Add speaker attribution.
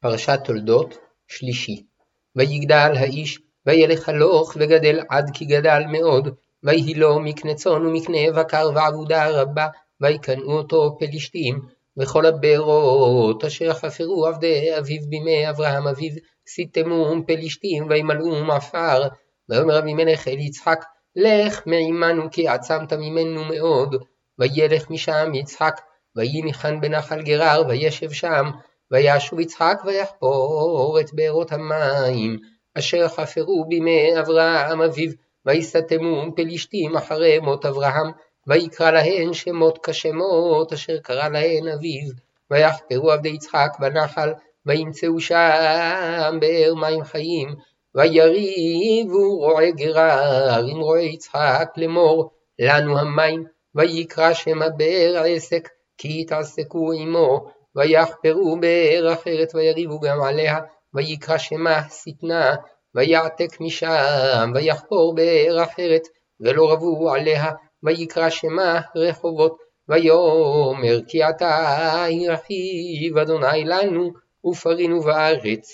Speaker 1: פרשת תולדות, שלישי. ויגדל האיש, וילך הלוך וגדל עד כי גדל מאוד, ויהי לו מקנה צאן ומקנה בקר ועבודה רבה, ויקנאו אותו פלישתים, וכל הבארות אשר חפרו עבדי אביו בימי אברהם אביו, סיתמום פלישתים וימלאום עפר. ויאמר אבימלך אל יצחק, לך מעמנו כי עצמת ממנו מאוד. וילך משם יצחק, ויהי ניחן בנחל גרר, וישב שם. וישוב יצחק ויחפור את בארות המים, אשר חפרו בימי אברהם אביו, ויסתמו פלישתים אחרי מות אברהם, ויקרא להן שמות כשמות אשר קרא להן אביו. ויחפרו עבדי יצחק בנחל, וימצאו שם באר מים חיים, ויריבו רועי גרר עם רועי יצחק לאמור, לנו המים, ויקרא שם הבאר עסק, כי יתעסקו עמו. ויחפרו באר אחרת ויריבו גם עליה, ויקרא שמה שטנה, ויעתק משם, ויחפור באר אחרת, ולא רבו עליה, ויקרא שמה רחובות, ויאמר כי עתה ירחיב אדוני לנו, ופרינו בארץ.